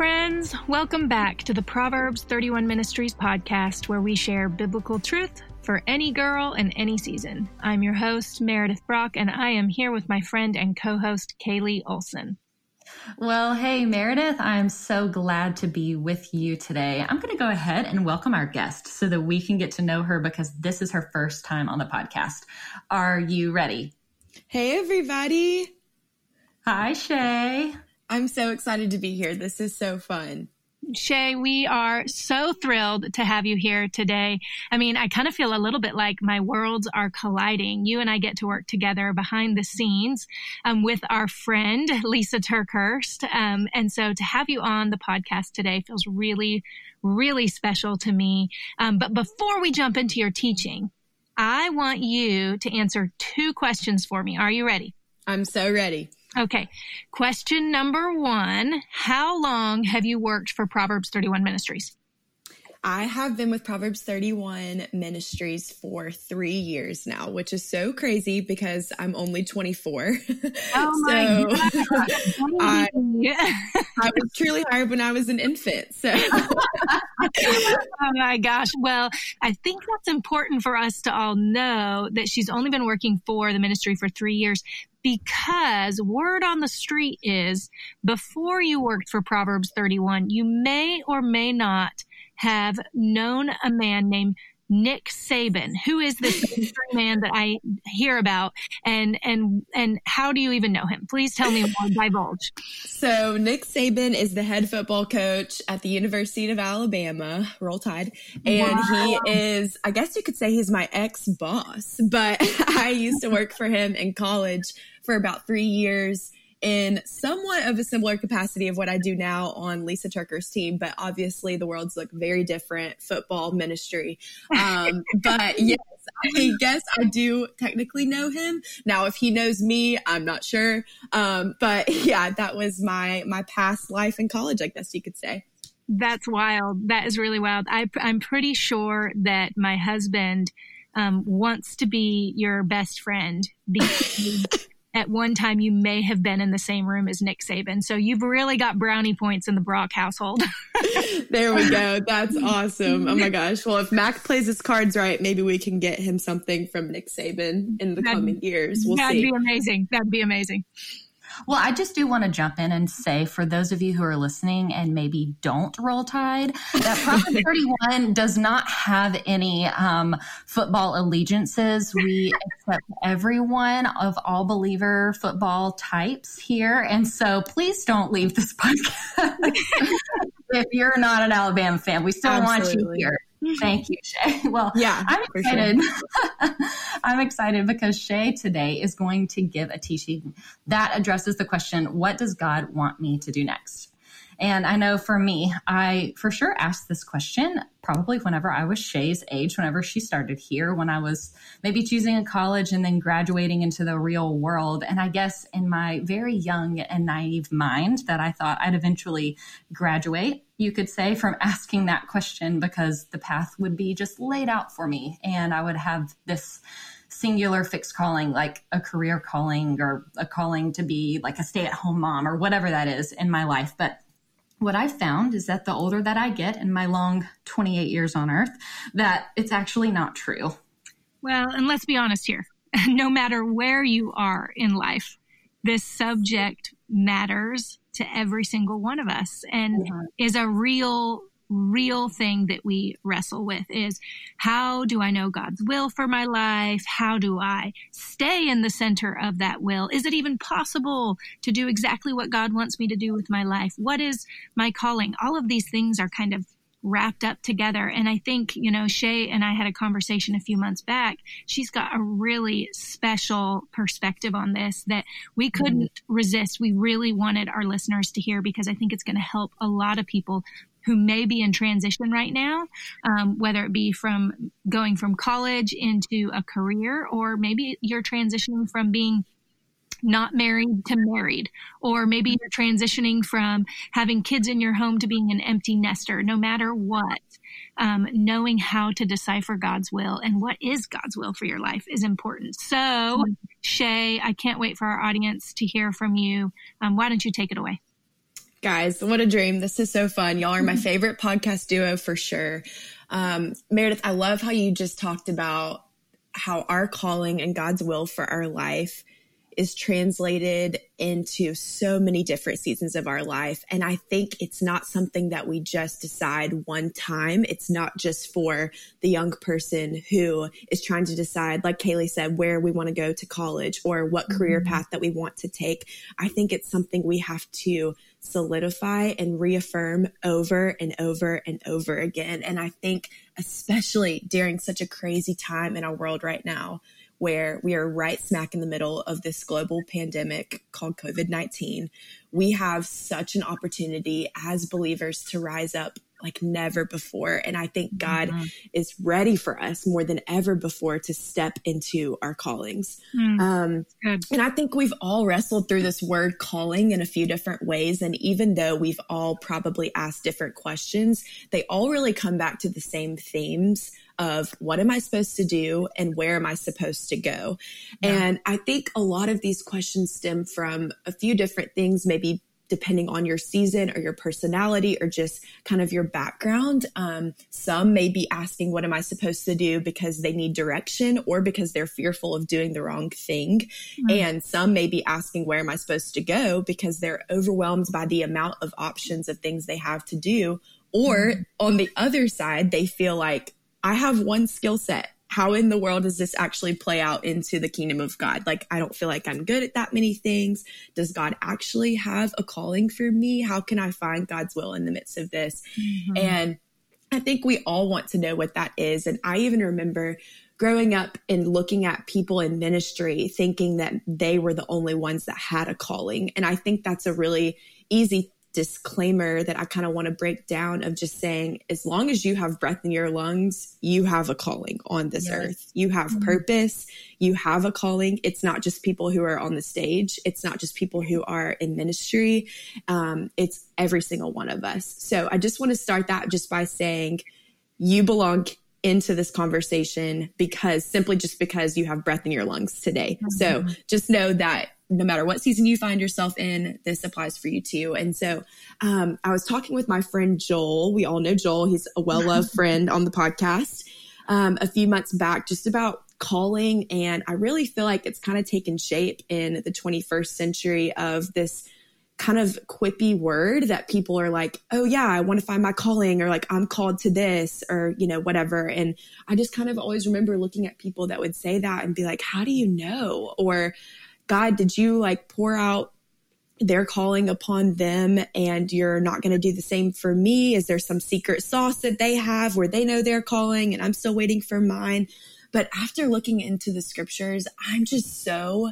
friends. Welcome back to the Proverbs 31 Ministries podcast, where we share biblical truth for any girl in any season. I'm your host, Meredith Brock, and I am here with my friend and co host, Kaylee Olson. Well, hey, Meredith, I'm so glad to be with you today. I'm going to go ahead and welcome our guest so that we can get to know her because this is her first time on the podcast. Are you ready? Hey, everybody. Hi, Shae. I'm so excited to be here. This is so fun. Shae, we are so thrilled to have you here today. I mean, I kind of feel a little bit like my worlds are colliding. You and I get to work together behind the scenes um, with our friend, Lisa TerKeurst. Um, and so to have you on the podcast today feels really, really special to me. Um, but before we jump into your teaching, I want you to answer two questions for me. Are you ready? I'm so ready. Okay. Question number one How long have you worked for Proverbs 31 Ministries? I have been with Proverbs 31 Ministries for three years now, which is so crazy because I'm only 24. Oh my so God. I, I was truly hired when I was an infant. So, oh my gosh. Well, I think that's important for us to all know that she's only been working for the ministry for three years because word on the street is before you worked for Proverbs 31, you may or may not have known a man named Nick Saban. Who is this man that I hear about, and and and how do you even know him? Please tell me more. Divulge. So Nick Saban is the head football coach at the University of Alabama, Roll Tide, and wow. he is, I guess you could say, he's my ex boss. But I used to work for him in college for about three years in somewhat of a similar capacity of what I do now on Lisa TerKeurst's team, but obviously the worlds look very different. Football ministry, um, but yes, I guess I do technically know him now. If he knows me, I'm not sure. Um, but yeah, that was my my past life in college. I guess you could say. That's wild. That is really wild. I, I'm pretty sure that my husband um, wants to be your best friend because at one time you may have been in the same room as Nick Saban. So you've really got brownie points in the Brock household. there we go. That's awesome. Oh my gosh. Well, if Mac plays his cards right, maybe we can get him something from Nick Saban in the that'd, coming years. We'll that'd see. be amazing. That'd be amazing. Well, I just do want to jump in and say for those of you who are listening and maybe don't roll tide, that Proverbs 31 does not have any um, football allegiances. We accept everyone of all believer football types here. And so please don't leave this podcast if you're not an Alabama fan. We still Absolutely. want you here. Thank you, Shae. Well, yeah, I'm excited. Sure. I'm excited because Shae today is going to give a teaching that addresses the question, what does God want me to do next? And I know for me, I for sure asked this question probably whenever I was Shae's age, whenever she started here, when I was maybe choosing a college and then graduating into the real world. And I guess in my very young and naive mind that I thought I'd eventually graduate, you could say, from asking that question because the path would be just laid out for me and I would have this singular fixed calling, like a career calling or a calling to be like a stay at home mom or whatever that is in my life. But what I've found is that the older that I get in my long 28 years on earth, that it's actually not true. Well, and let's be honest here. no matter where you are in life, this subject matters to every single one of us and mm-hmm. is a real real thing that we wrestle with is how do I know God's will for my life? How do I stay in the center of that will? Is it even possible to do exactly what God wants me to do with my life? What is my calling? All of these things are kind of wrapped up together. And I think, you know, Shae and I had a conversation a few months back. She's got a really special perspective on this that we couldn't mm-hmm. resist. We really wanted our listeners to hear because I think it's going to help a lot of people who may be in transition right now, um, whether it be from going from college into a career, or maybe you're transitioning from being not married to married, or maybe you're transitioning from having kids in your home to being an empty nester. No matter what, um, knowing how to decipher God's will and what is God's will for your life is important. So, Shae, I can't wait for our audience to hear from you. Um, why don't you take it away? Guys, what a dream. This is so fun. Y'all are my favorite podcast duo for sure. Um, Meredith, I love how you just talked about how our calling and God's will for our life is translated into so many different seasons of our life. And I think it's not something that we just decide one time. It's not just for the young person who is trying to decide, like Kaylee said, where we want to go to college or what mm-hmm. career path that we want to take. I think it's something we have to solidify and reaffirm over and over and over again. And I think, especially during such a crazy time in our world right now, where we are right smack in the middle of this global pandemic called COVID 19. We have such an opportunity as believers to rise up like never before. And I think God mm-hmm. is ready for us more than ever before to step into our callings. Mm, um, and I think we've all wrestled through this word calling in a few different ways. And even though we've all probably asked different questions, they all really come back to the same themes of what am I supposed to do and where am I supposed to go? Yeah. And I think a lot of these questions stem from a few different things, maybe depending on your season or your personality or just kind of your background. Um, some may be asking, What am I supposed to do? because they need direction or because they're fearful of doing the wrong thing. Mm-hmm. And some may be asking, Where am I supposed to go? because they're overwhelmed by the amount of options of things they have to do. Or mm-hmm. on the other side, they feel like, I have one skill set. How in the world does this actually play out into the kingdom of God? Like, I don't feel like I'm good at that many things. Does God actually have a calling for me? How can I find God's will in the midst of this? Mm-hmm. And I think we all want to know what that is. And I even remember growing up and looking at people in ministry thinking that they were the only ones that had a calling. And I think that's a really easy disclaimer that I kind of want to break down of just saying, as long as you have breath in your lungs, you have a calling on this yes. earth. You have mm-hmm. purpose. You have a calling. It's not just people who are on the stage. It's not just people who are in ministry. Um, it's every single one of us. So I just want to start that just by saying you belong into this conversation because simply just because you have breath in your lungs today. Mm-hmm. So just know that no matter what season you find yourself in, this applies for you too. And so um, I was talking with my friend Joel. We all know Joel, he's a well loved friend on the podcast um, a few months back, just about calling. And I really feel like it's kind of taken shape in the 21st century of this kind of quippy word that people are like, oh, yeah, I want to find my calling, or like, I'm called to this, or, you know, whatever. And I just kind of always remember looking at people that would say that and be like, how do you know? Or, God, did you like pour out their calling upon them and you're not going to do the same for me? Is there some secret sauce that they have where they know their calling and I'm still waiting for mine? But after looking into the scriptures, I'm just so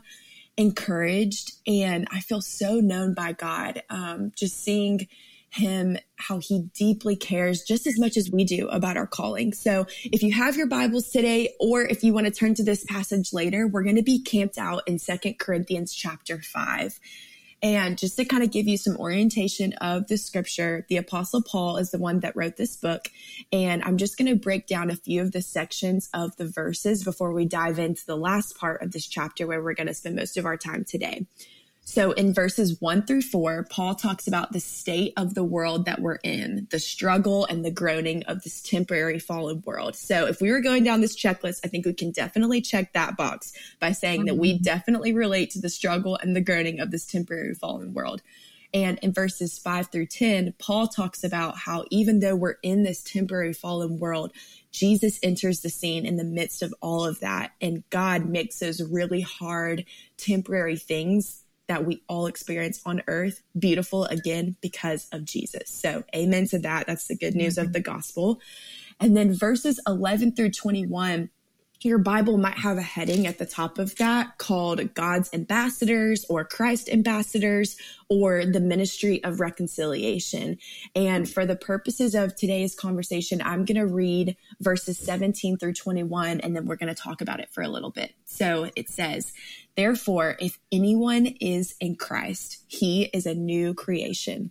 encouraged and I feel so known by God. Um, just seeing him how he deeply cares just as much as we do about our calling. So if you have your Bibles today, or if you want to turn to this passage later, we're going to be camped out in Second Corinthians chapter five. And just to kind of give you some orientation of the scripture, the apostle Paul is the one that wrote this book. And I'm just going to break down a few of the sections of the verses before we dive into the last part of this chapter where we're going to spend most of our time today. So in verses one through four, Paul talks about the state of the world that we're in, the struggle and the groaning of this temporary fallen world. So if we were going down this checklist, I think we can definitely check that box by saying that we mm-hmm. definitely relate to the struggle and the groaning of this temporary fallen world. And in verses five through 10, Paul talks about how even though we're in this temporary fallen world, Jesus enters the scene in the midst of all of that. And God makes those really hard temporary things that we all experience on earth beautiful again because of Jesus. So, amen to that. That's the good news mm-hmm. of the gospel. And then verses 11 through 21 your Bible might have a heading at the top of that called God's ambassadors or Christ ambassadors or the ministry of reconciliation. And for the purposes of today's conversation, I'm going to read verses 17 through 21, and then we're going to talk about it for a little bit. So it says, Therefore, if anyone is in Christ, he is a new creation.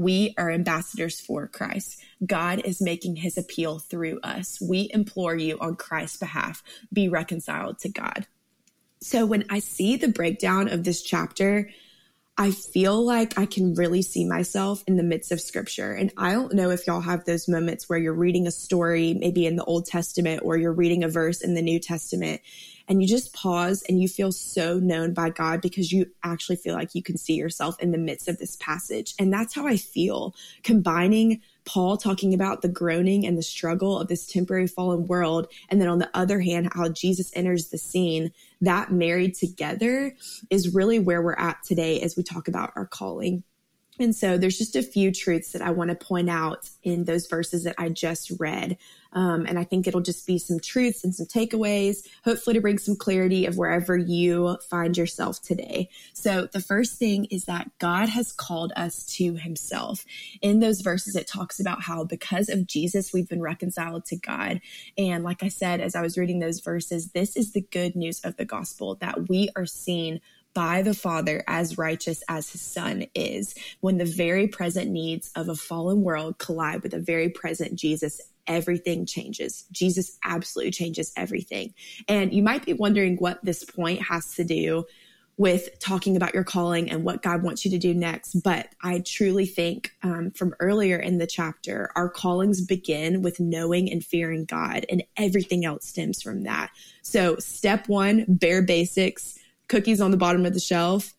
we are ambassadors for Christ. God is making his appeal through us. We implore you on Christ's behalf, be reconciled to God. So when I see the breakdown of this chapter, I feel like I can really see myself in the midst of scripture. And I don't know if y'all have those moments where you're reading a story, maybe in the Old Testament, or you're reading a verse in the New Testament, and you just pause and you feel so known by God because you actually feel like you can see yourself in the midst of this passage. And that's how I feel combining Paul talking about the groaning and the struggle of this temporary fallen world. And then on the other hand, how Jesus enters the scene, that married together is really where we're at today as we talk about our calling. And so there's just a few truths that I want to point out in those verses that I just read. Um, and I think it'll just be some truths and some takeaways, hopefully to bring some clarity of wherever you find yourself today. So the first thing is that God has called us to himself. In those verses, it talks about how because of Jesus, we've been reconciled to God. And like I said, as I was reading those verses, this is the good news of the gospel that we are seen by the Father as righteous as his Son is. When the very present needs of a fallen world collide with the very present Jesus, everything changes. Jesus absolutely changes everything. And you might be wondering what this point has to do with talking about your calling and what God wants you to do next. But I truly think um, from earlier in the chapter, our callings begin with knowing and fearing God, and everything else stems from that. So, step one, bare basics cookies on the bottom of the shelf,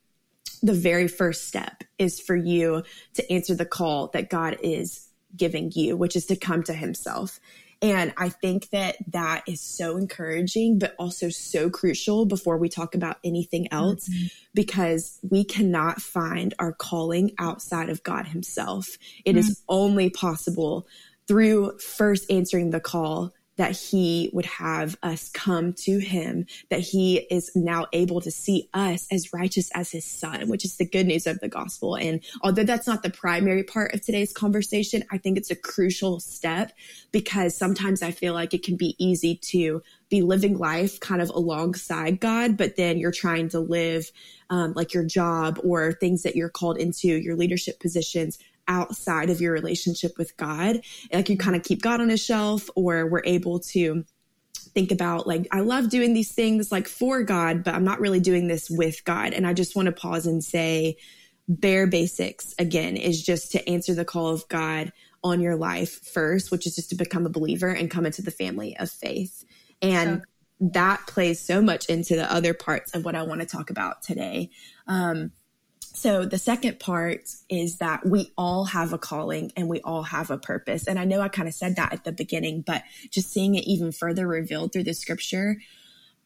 the very first step is for you to answer the call that God is giving you, which is to come to Himself. And I think that that is so encouraging, but also so crucial before we talk about anything else, mm-hmm. because we cannot find our calling outside of God Himself. It mm-hmm. is only possible through first answering the call that he would have us come to him, that he is now able to see us as righteous as his son, which is the good news of the gospel. And although that's not the primary part of today's conversation, I think it's a crucial step because sometimes I feel like it can be easy to be living life kind of alongside God, but then you're trying to live um, like your job or things that you're called into, your leadership positions outside of your relationship with God. Like you kind of keep God on a shelf, or we're able to think about like I love doing these things like for God, but I'm not really doing this with God. And I just want to pause and say bare basics again is just to answer the call of God on your life first, which is just to become a believer and come into the family of faith. And that plays so much into the other parts of what I want to talk about today. Um, so the second part is that we all have a calling and we all have a purpose. And I know I kind of said that at the beginning, but just seeing it even further revealed through the scripture,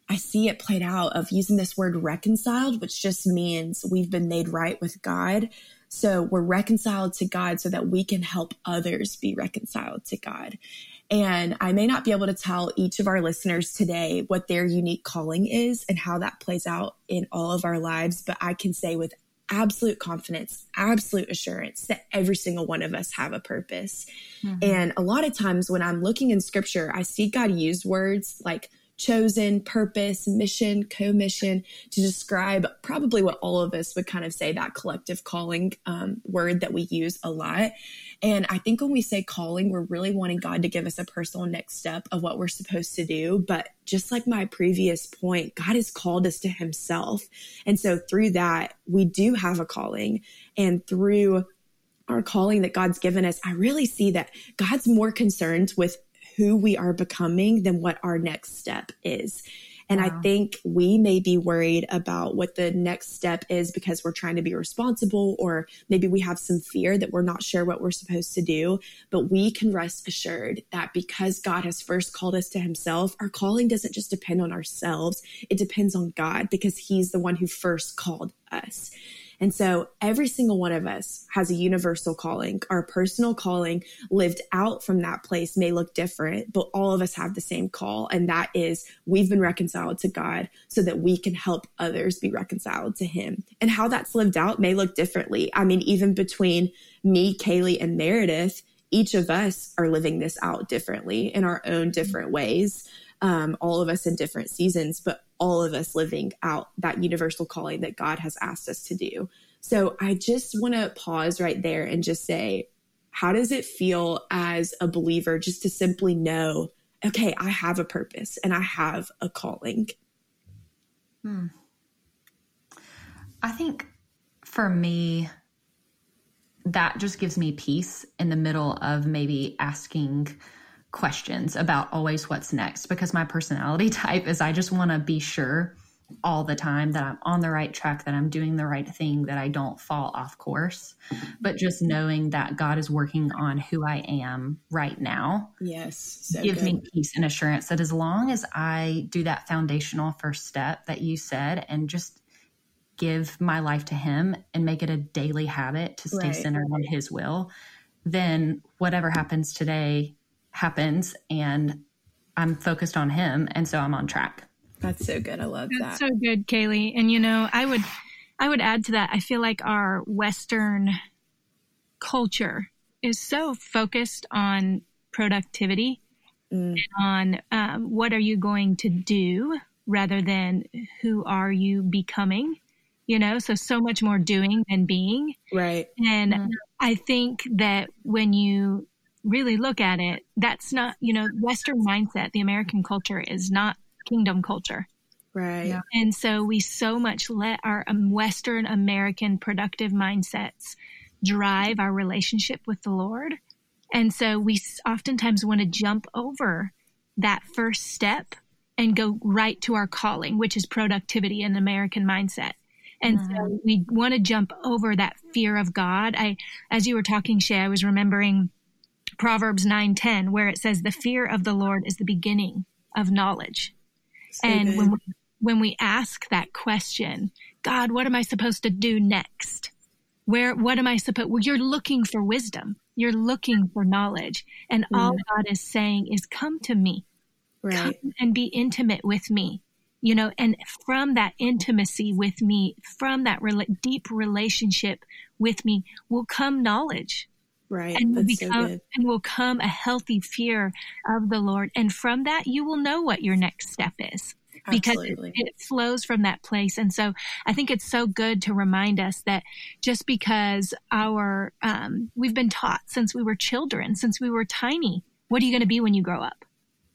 I see it played out of using this word reconciled, which just means we've been made right with God. So we're reconciled to God so that we can help others be reconciled to God. And I may not be able to tell each of our listeners today what their unique calling is and how that plays out in all of our lives, but I can say with absolute confidence, absolute assurance that every single one of us have a purpose. Mm-hmm. And a lot of times when I'm looking in scripture, I see God use words like chosen, purpose, mission, commission to describe probably what all of us would kind of say that collective calling um, word that we use a lot. And I think when we say calling, we're really wanting God to give us a personal next step of what we're supposed to do. But just like my previous point, God has called us to Himself. And so through that, we do have a calling. And through our calling that God's given us, I really see that God's more concerned with who we are becoming than what our next step is. And wow. I think we may be worried about what the next step is because we're trying to be responsible, or maybe we have some fear that we're not sure what we're supposed to do. But we can rest assured that because God has first called us to Himself, our calling doesn't just depend on ourselves, it depends on God because He's the one who first called us. And so every single one of us has a universal calling. Our personal calling lived out from that place may look different, but all of us have the same call. And that is we've been reconciled to God so that we can help others be reconciled to him. And how that's lived out may look differently. I mean, even between me, Kaylee, and Meredith, each of us are living this out differently in our own different ways. Um, all of us in different seasons, but all of us living out that universal calling that God has asked us to do. So I just want to pause right there and just say, how does it feel as a believer just to simply know, okay, I have a purpose and I have a calling? Hmm. I think for me, that just gives me peace in the middle of maybe asking questions about always what's next because my personality type is I just want to be sure all the time that I'm on the right track, that I'm doing the right thing, that I don't fall off course. But just knowing that God is working on who I am right now. Yes. So give good. me peace and assurance that as long as I do that foundational first step that you said and just give my life to him and make it a daily habit to stay right. centered on his will, then whatever happens today happens and I'm focused on him and so I'm on track. That's so good. I love that. That's that. so good, Kaylee. And you know, I would I would add to that. I feel like our Western culture is so focused on productivity mm. on um, what are you going to do rather than who are you becoming you know so so much more doing than being right and mm. i think that when you really look at it, that's not, you know, Western mindset, the American culture is not kingdom culture. Right. Yeah. And so we so much let our um, Western American productive mindsets drive our relationship with the Lord. And so we oftentimes want to jump over that first step and go right to our calling, which is productivity and American mindset. And mm-hmm. so we want to jump over that fear of God. I, as you were talking, Shae, I was remembering Proverbs 9:10 where it says the fear of the Lord is the beginning of knowledge. So and when we, when we ask that question, God, what am I supposed to do next? Where what am I supposed well, you're looking for wisdom. You're looking for knowledge. And mm-hmm. all God is saying is come to me. Right. Come and be intimate with me. You know, and from that intimacy with me, from that re- deep relationship with me will come knowledge Right. And will become so and will come a healthy fear of the Lord. And from that you will know what your next step is. Because it, it, flows from that place. And so I think it's so good to remind us that just because our, um, we've been taught since we were children, since we were tiny, what are you going to be when you grow up?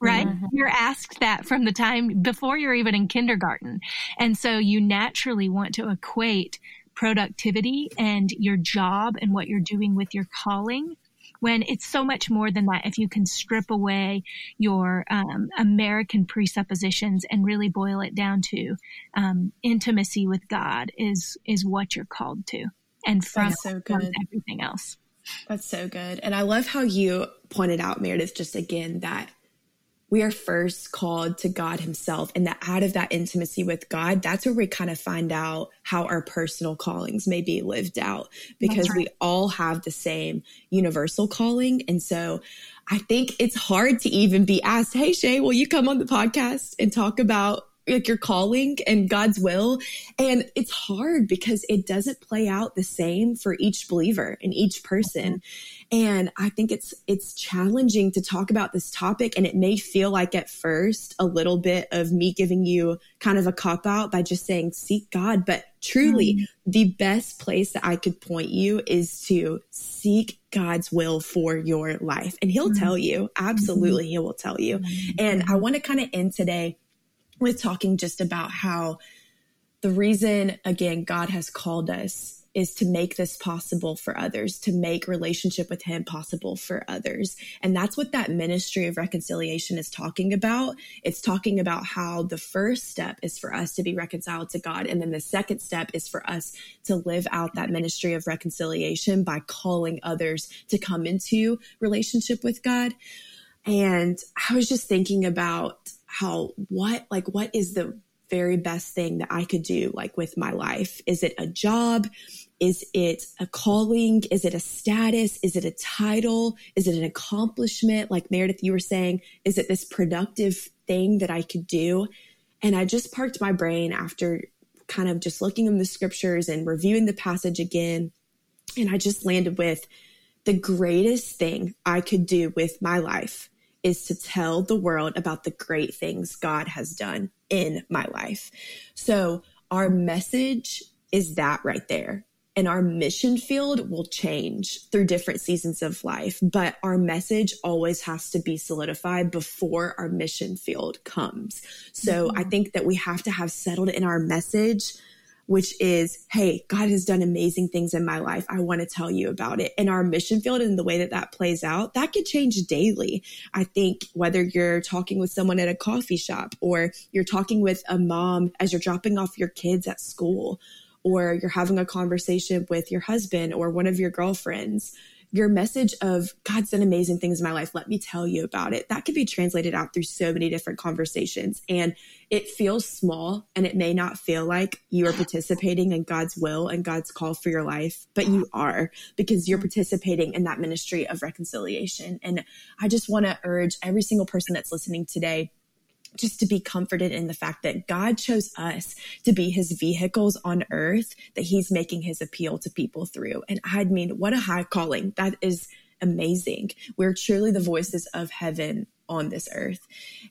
right? Mm-hmm. You're asked that from the time before you're even in kindergarten. And so you naturally want to equate productivity and your job and what you're doing with your calling when it's so much more than that. If you can strip away your um, american presuppositions and really boil it down to um, intimacy with god is is what you're called to and from, so from everything else. That's so good. And i love how you pointed out meredith just again that we are first called to God Himself. And that out of that intimacy with God, that's where we kind of find out how our personal callings may be lived out because right. we all have the same universal calling. And so I think it's hard to even be asked, Hey, Shae, will you come on the podcast and talk about like your calling and God's will. And it's hard because it doesn't play out the same for each believer and each person. And I think it's, it's challenging to talk about this topic. And it may feel like at first a little bit of me giving you kind of a cop out by just saying, seek God. But truly mm the best place that I could point you is to seek God's will for your life. And he'll mm tell you, absolutely, mm-hmm. he will tell you. And I want to kind of end today with talking just about how the reason, again, God has called us is to make this possible for others, to make relationship with Him possible for others. And that's what that ministry of reconciliation is talking about. It's talking about how the first step is for us to be reconciled to God. And then the second step is for us to live out that ministry of reconciliation by calling others to come into relationship with God. And I was just thinking about how what like what is the very best thing that I could do, like with my life? Is it a job? Is it a calling? Is it a status? Is it a title? Is it an accomplishment? Like Meredith, you were saying, is it this productive thing that I could do? And I just parked my brain after kind of just looking in the scriptures and reviewing the passage again. And I just landed with the greatest thing I could do with my life is to tell the world about the great things God has done in my life. So our message is that right there. And our mission field will change through different seasons of life, but our message always has to be solidified before our mission field comes. So mm-hmm. I think that we have to have settled in our message which is, Hey, God has done amazing things in my life. I want to tell you about it. And our mission field and the way that that plays out, that could change daily. I think whether you're talking with someone at a coffee shop or you're talking with a mom as you're dropping off your kids at school, or you're having a conversation with your husband or one of your girlfriends your message of God's done amazing things in my life. Let me tell you about it. That could be translated out through so many different conversations. And it feels small and it may not feel like you are participating in God's will and God's call for your life, but you are because you're participating in that ministry of reconciliation. And I just want to urge every single person that's listening today just to be comforted in the fact that God chose us to be his vehicles on earth that he's making his appeal to people through. And I mean, what a high calling. That is amazing. We're truly the voices of heaven on this earth.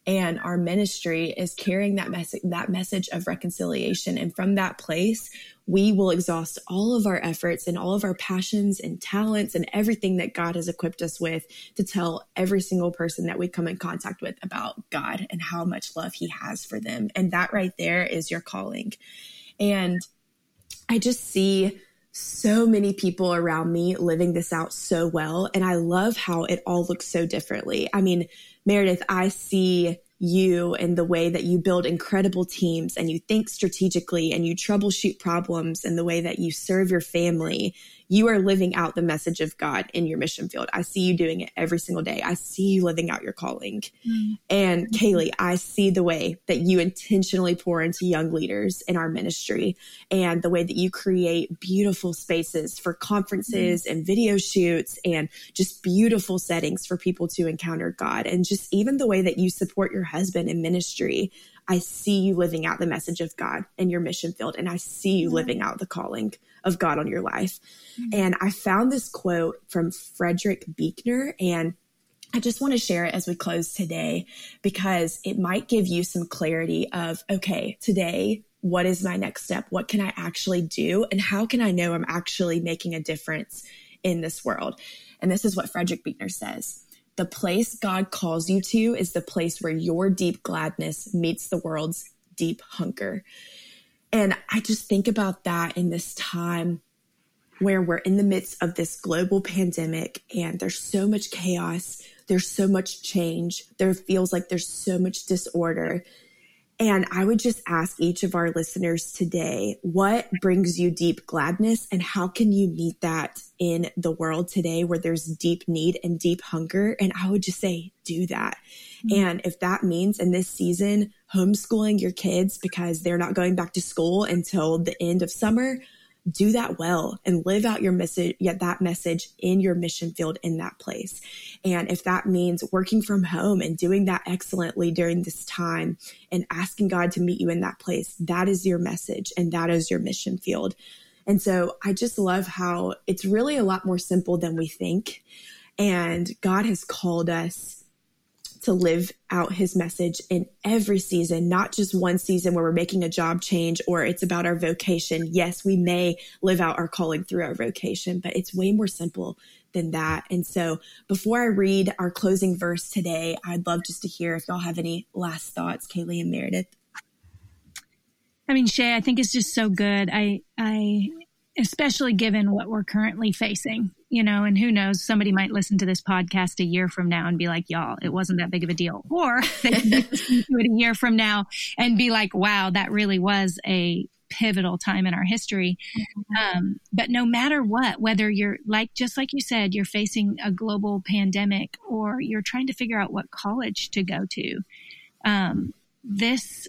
And our ministry is carrying that message, that message of reconciliation. And from that place, we will exhaust all of our efforts and all of our passions and talents and everything that God has equipped us with to tell every single person that we come in contact with about God and how much love he has for them. And that right there is your calling. And I just see so many people around me living this out so well. And I love how it all looks so differently. I mean, Meredith, I see you and the way that you build incredible teams and you think strategically and you troubleshoot problems and the way that you serve your family you are living out the message of God in your mission field. I see you doing it every single day. I see you living out your calling. Mm-hmm. And Kaylee, I see the way that you intentionally pour into young leaders in our ministry and the way that you create beautiful spaces for conferences mm-hmm. and video shoots and just beautiful settings for people to encounter God. And just even the way that you support your husband in ministry. I see you living out the message of God in your mission field, and I see you living out the calling of God on your life. Mm-hmm. And I found this quote from Frederick Buechner, and I just want to share it as we close today because it might give you some clarity of, okay, today, what is my next step? What can I actually do? And how can I know I'm actually making a difference in this world? And this is what Frederick Buechner says. The place God calls you to is the place where your deep gladness meets the world's deep hunger. And I just think about that in this time where we're in the midst of this global pandemic and there's so much chaos, there's so much change, there feels like there's so much disorder. And I would just ask each of our listeners today, what brings you deep gladness and how can you meet that in the world today where there's deep need and deep hunger? And I would just say, do that. Mm-hmm. And if that means in this season, homeschooling your kids because they're not going back to school until the end of summer, do that well and live out your message, yet that message in your mission field in that place. And if that means working from home and doing that excellently during this time and asking God to meet you in that place, that is your message and that is your mission field. And so I just love how it's really a lot more simple than we think. And God has called us to live out his message in every season, not just one season where we're making a job change or it's about our vocation. Yes, we may live out our calling through our vocation, but it's way more simple than that. And so before I read our closing verse today, I'd love just to hear if y'all have any last thoughts, Kaylee and Meredith. I mean, Shae, I think it's just so good. I, I, especially given what we're currently facing, you know, and who knows, somebody might listen to this podcast a year from now and be like, y'all, it wasn't that big of a deal. Or they listen to it a year from now and be like, wow, that really was a pivotal time in our history. Mm-hmm. Um, but no matter what, whether you're like, just like you said, you're facing a global pandemic or you're trying to figure out what college to go to, um, this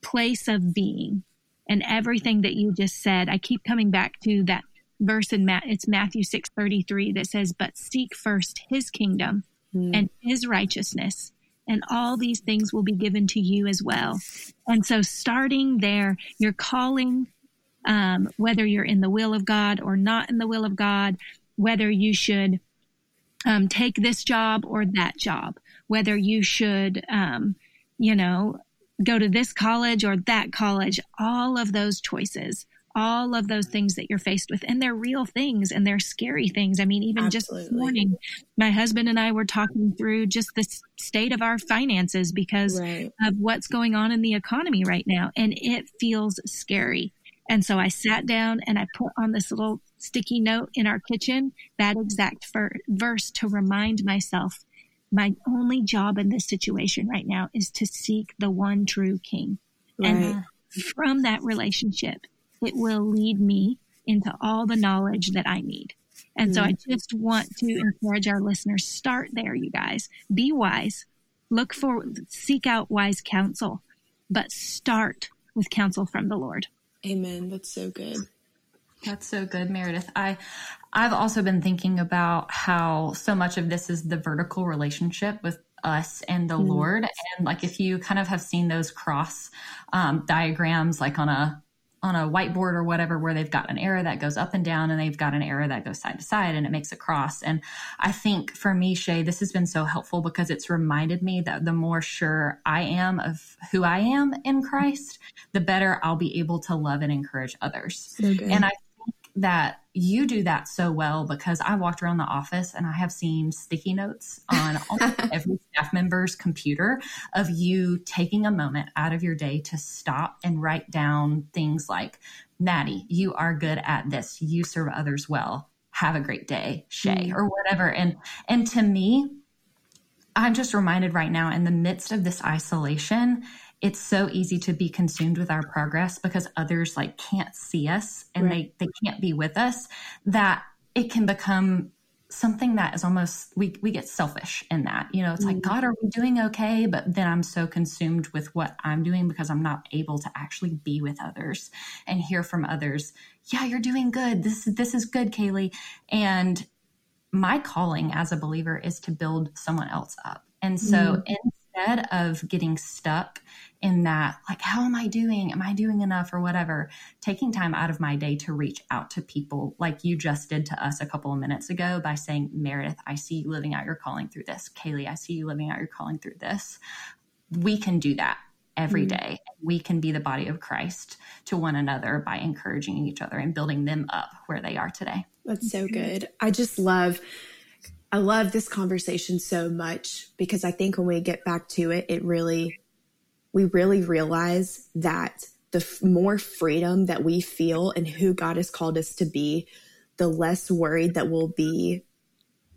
place of being and everything that you just said. I keep coming back to that verse in Matt, it's Matthew 6:33 that says, "But seek first his kingdom mm. and his righteousness, and all these things will be given to you as well." And so starting there, you're calling um, whether you're in the will of God or not in the will of God, whether you should um, take this job or that job, whether you should, um, you know, go to this college or that college, all of those choices, all of those things that you're faced with. And they're real things and they're scary things. I mean, even Absolutely. just this morning, my husband and I were talking through just the state of our finances because right. of what's going on in the economy right now. And it feels scary. And so I sat down and I put on this little sticky note in our kitchen, that exact ver- verse to remind myself my only job in this situation right now is to seek the one true king. Right. And from that relationship, it will lead me into all the knowledge that I need. And mm-hmm. so I mm-hmm. just want to encourage our listeners start there, you guys. Be wise. Look for, seek out wise counsel, but start with counsel from the Lord. Amen. That's so good. That's so good, Meredith. I I've also been thinking about how so much of this is the vertical relationship with us and the mm. Lord. And like if you kind of have seen those cross um, diagrams, like on a on a whiteboard or whatever, where they've got an arrow that goes up and down, and they've got an arrow that goes side to side, and it makes a cross. And I think for me, Shae, this has been so helpful because it's reminded me that the more sure I am of who I am in Christ, the better I'll be able to love and encourage others. So and I that you do that so well because I walked around the office and I have seen sticky notes on every staff member's computer of you taking a moment out of your day to stop and write down things like, Maddie, you are good at this. You serve others well. Have a great day, Shae, mm. or whatever. And and to me, I'm just reminded right now in the midst of this isolation, it's so easy to be consumed with our progress because others like can't see us and right. they, they can't be with us that it can become something that is almost we we get selfish in that you know it's mm-hmm. like god are we doing okay but then i'm so consumed with what i'm doing because i'm not able to actually be with others and hear from others yeah you're doing good this this is good kaylee and my calling as a believer is to build someone else up and so mm-hmm. Instead of getting stuck in that, like, how am I doing? Am I doing enough or whatever? Taking time out of my day to reach out to people like you just did to us a couple of minutes ago by saying, Meredith, I see you living out your calling through this. Kaylee, I see you living out your calling through this. We can do that every mm-hmm. day. We can be the body of Christ to one another by encouraging each other and building them up where they are today. That's so good. I just love I love this conversation so much because I think when we get back to it, it really we really realize that the f- more freedom that we feel and who God has called us to be, the less worried that we'll be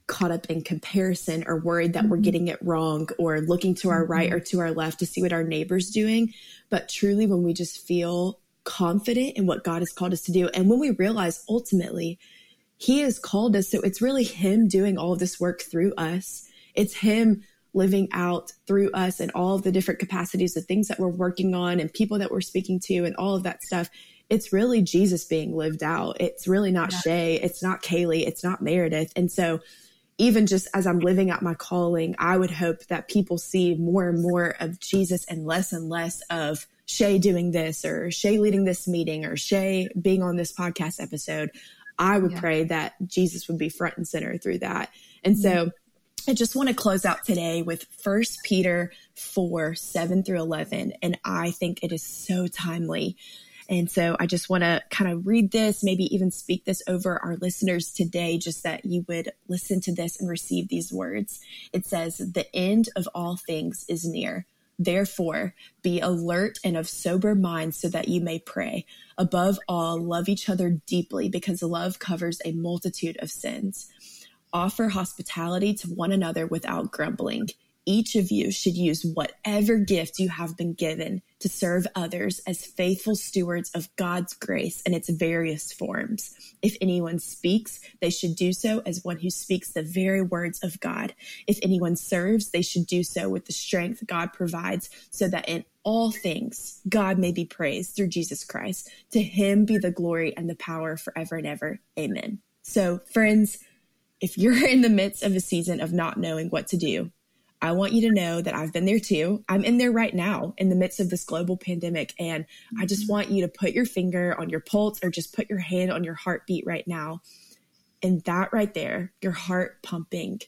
caught up in comparison or worried that mm-hmm. we're getting it wrong or looking to our mm-hmm. right or to our left to see what our neighbor's doing. But truly, when we just feel confident in what God has called us to do, and when we realize ultimately He has called us, so it's really Him doing all of this work through us. It's Him living out through us and all of the different capacities, the things that we're working on and people that we're speaking to and all of that stuff. It's really Jesus being lived out. It's really not yeah. Shae. It's not Kaylee. It's not Meredith. And so even just as I'm living out my calling, I would hope that people see more and more of Jesus and less and less of Shae doing this or Shae leading this meeting or Shae being on this podcast episode. I would yeah. pray that Jesus would be front and center through that. And mm-hmm. so I just want to close out today with First Peter 4 7 through 11. And I think it is so timely. And so I just want to kind of read this, maybe even speak this over our listeners today, just that you would listen to this and receive these words. It says, The end of all things is near. Therefore, be alert and of sober mind so that you may pray. Above all, love each other deeply because love covers a multitude of sins offer hospitality to one another without grumbling. Each of you should use whatever gift you have been given to serve others as faithful stewards of God's grace in its various forms. If anyone speaks, they should do so as one who speaks the very words of God. If anyone serves, they should do so with the strength God provides, so that in all things God may be praised through Jesus Christ. To him be the glory and the power forever and ever. Amen. So, friends, if you're in the midst of a season of not knowing what to do, I want you to know that I've been there too. I'm in there right now in the midst of this global pandemic. And I just mm-hmm. want you to put your finger on your pulse or just put your hand on your heartbeat right now. And that right there, your heart pumping,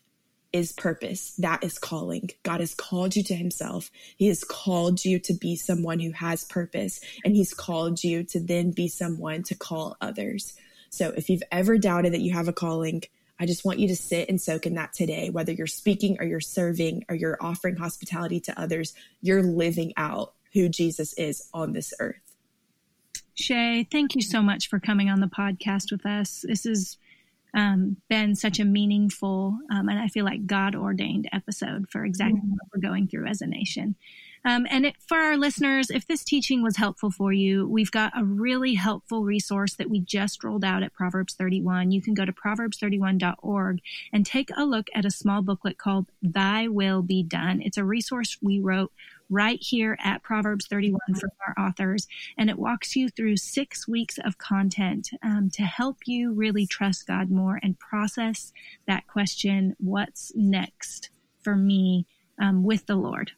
is purpose. That is calling. God has called you to Himself. He has called you to be someone who has purpose, and He's called you to then be someone to call others. So if you've ever doubted that you have a calling, I just want you to sit and soak in that today. Whether you're speaking or you're serving or you're offering hospitality to others, you're living out who Jesus is on this earth. Shae, thank you so much for coming on the podcast with us. This has um, been such a meaningful um, and I feel like God ordained episode for exactly mm-hmm. what we're going through as a nation. Um, and it, for our listeners, if this teaching was helpful for you, we've got a really helpful resource that we just rolled out at Proverbs 31. You can go to proverbs31.org and take a look at a small booklet called Thy Will Be Done. It's a resource we wrote right here at Proverbs 31 from our authors. And it walks you through six weeks of content um, to help you really trust God more and process that question what's next for me um, with the Lord?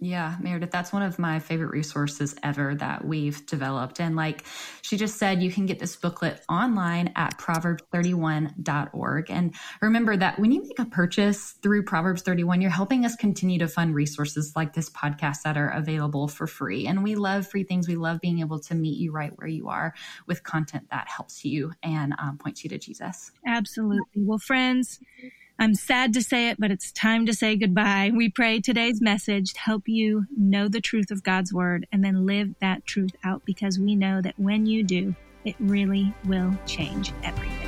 Yeah, Meredith, that's one of my favorite resources ever that we've developed. And like she just said, you can get this booklet online at proverbs31.org. And remember that when you make a purchase through Proverbs 31, you're helping us continue to fund resources like this podcast that are available for free. And we love free things. We love being able to meet you right where you are with content that helps you and um, points you to Jesus. Absolutely. Well, friends, I'm sad to say it, but it's time to say goodbye. We pray today's message to help you know the truth of God's word and then live that truth out because we know that when you do, it really will change everything.